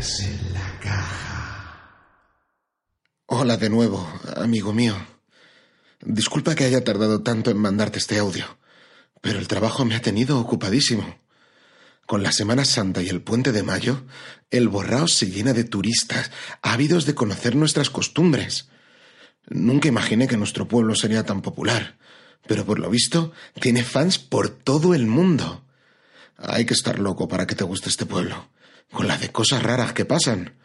En la caja. Hola de nuevo, amigo mío. Disculpa que haya tardado tanto en mandarte este audio, pero el trabajo me ha tenido ocupadísimo. Con la Semana Santa y el Puente de Mayo, el Borrao se llena de turistas, ávidos de conocer nuestras costumbres. Nunca imaginé que nuestro pueblo sería tan popular, pero por lo visto tiene fans por todo el mundo. Hay que estar loco para que te guste este pueblo, con la de cosas raras que pasan.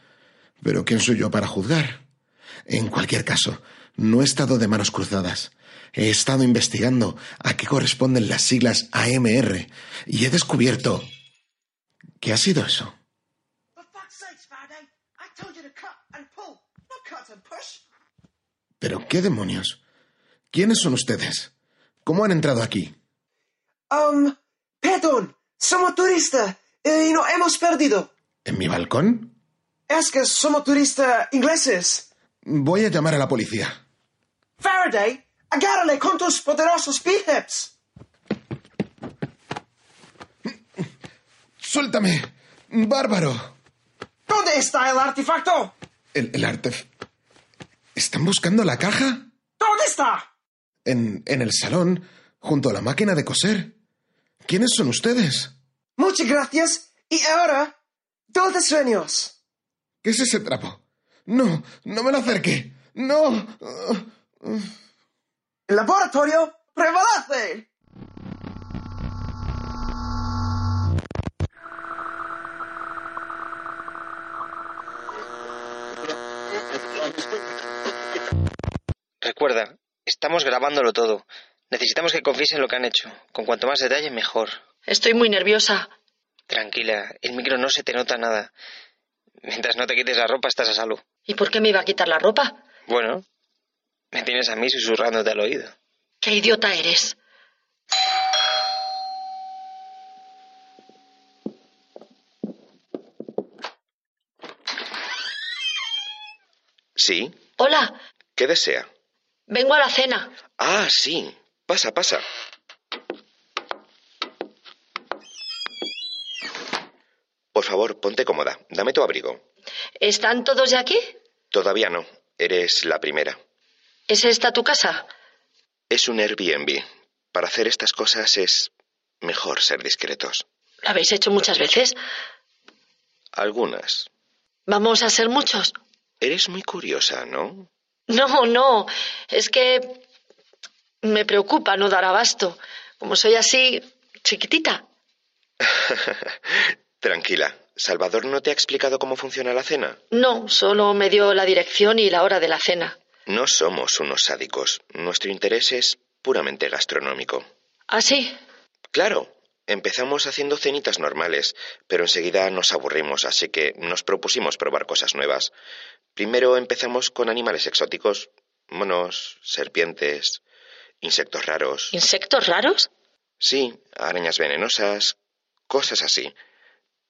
Pero ¿quién soy yo para juzgar? En cualquier caso, no he estado de manos cruzadas. He estado investigando a qué corresponden las siglas AMR y he descubierto... ¿Qué ha sido eso? ¿Pero qué demonios? ¿Quiénes son ustedes? ¿Cómo han entrado aquí? Um, perdón, somos turistas y nos hemos perdido. ¿En mi balcón? Es que somos turistas ingleses. Voy a llamar a la policía. Faraday, agárrale con tus poderosos bíceps. ¡Suéltame! ¡Bárbaro! ¿Dónde está el artefacto? El, el artef... ¿Están buscando la caja? ¿Dónde está? En, en el salón, junto a la máquina de coser. ¿Quiénes son ustedes? Muchas gracias. Y ahora, dulces sueños. ¿Qué es ese trapo? No, no me lo acerque. No. El laboratorio prevalece. Recuerda, estamos grabándolo todo. Necesitamos que confiesen lo que han hecho. Con cuanto más detalle, mejor. Estoy muy nerviosa. Tranquila, el micro no se te nota nada. Mientras no te quites la ropa, estás a salvo. ¿Y por qué me iba a quitar la ropa? Bueno, me tienes a mí susurrándote al oído. ¡Qué idiota eres! Sí. Hola, ¿Qué desea? vengo a la cena. Ah, sí. Pasa, pasa. Por favor, ponte cómoda. Dame tu abrigo. ¿Están todos ya aquí? Todavía no. Eres la primera. ¿Es esta tu casa? Es un Airbnb. Para hacer estas cosas es mejor ser discretos. ¿Lo habéis hecho muchas veces? Algunas. ¿Vamos a ser muchos? Eres muy curiosa, ¿no? No, no. Es que me preocupa no dar abasto. Como soy así, chiquitita. Tranquila. ¿Salvador no te ha explicado cómo funciona la cena? No, solo me dio la dirección y la hora de la cena. No somos unos sádicos. Nuestro interés es puramente gastronómico. ¿Ah, sí? Claro, empezamos haciendo cenitas normales, pero enseguida nos aburrimos, así que nos propusimos probar cosas nuevas. Primero empezamos con animales exóticos, monos, serpientes, insectos raros. ¿Insectos raros? Sí, arañas venenosas, cosas así.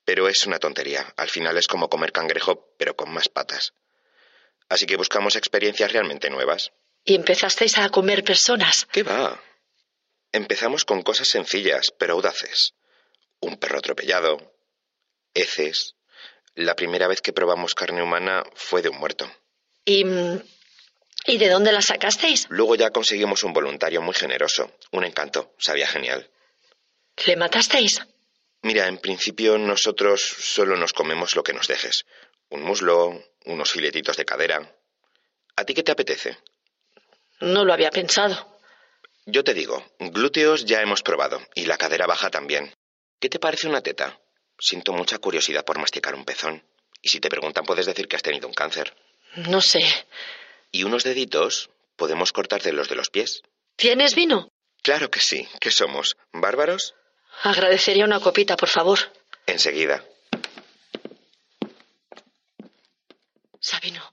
Pero es una tontería. Al final es como comer cangrejo, pero con más patas. Así que buscamos experiencias realmente nuevas. ¿Y empezasteis a comer personas? ¿Qué va? Empezamos con cosas sencillas, pero audaces. Un perro atropellado, heces. La primera vez que probamos carne humana fue de un muerto. ¿Y, mm, ¿y de dónde la sacasteis? Luego ya conseguimos un voluntario muy generoso, un encanto, sabía genial. ¿Le matasteis? Mira, en principio nosotros solo nos comemos lo que nos dejes. Un muslo, unos filetitos de cadera. ¿A ti qué te apetece? No lo había pensado. Yo te digo, glúteos ya hemos probado, y la cadera baja también. ¿Qué te parece una teta? Siento mucha curiosidad por masticar un pezón. Y si te preguntan, puedes decir que has tenido un cáncer. No sé. ¿Y unos deditos? Podemos cortarte los de los pies. ¿Tienes vino? Claro que sí. ¿Qué somos? ¿Bárbaros? Agradecería una copita, por favor. Enseguida. Sabino,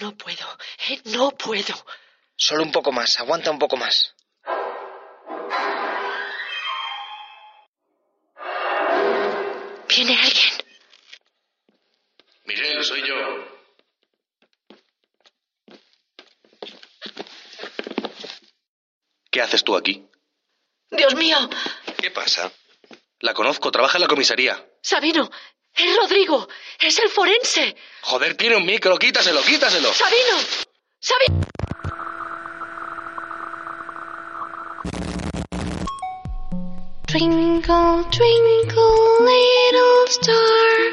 no puedo. ¿eh? No puedo. Solo un poco más, aguanta un poco más. ¿Viene alguien? Miguel, soy yo. ¿Qué haces tú aquí? Dios mío. ¿Qué pasa? La conozco, trabaja en la comisaría. Sabino, es Rodrigo. Es el forense. Joder, tiene un micro, quítaselo, quítaselo. Sabino. Sabino. Twinkle, twinkle, little star,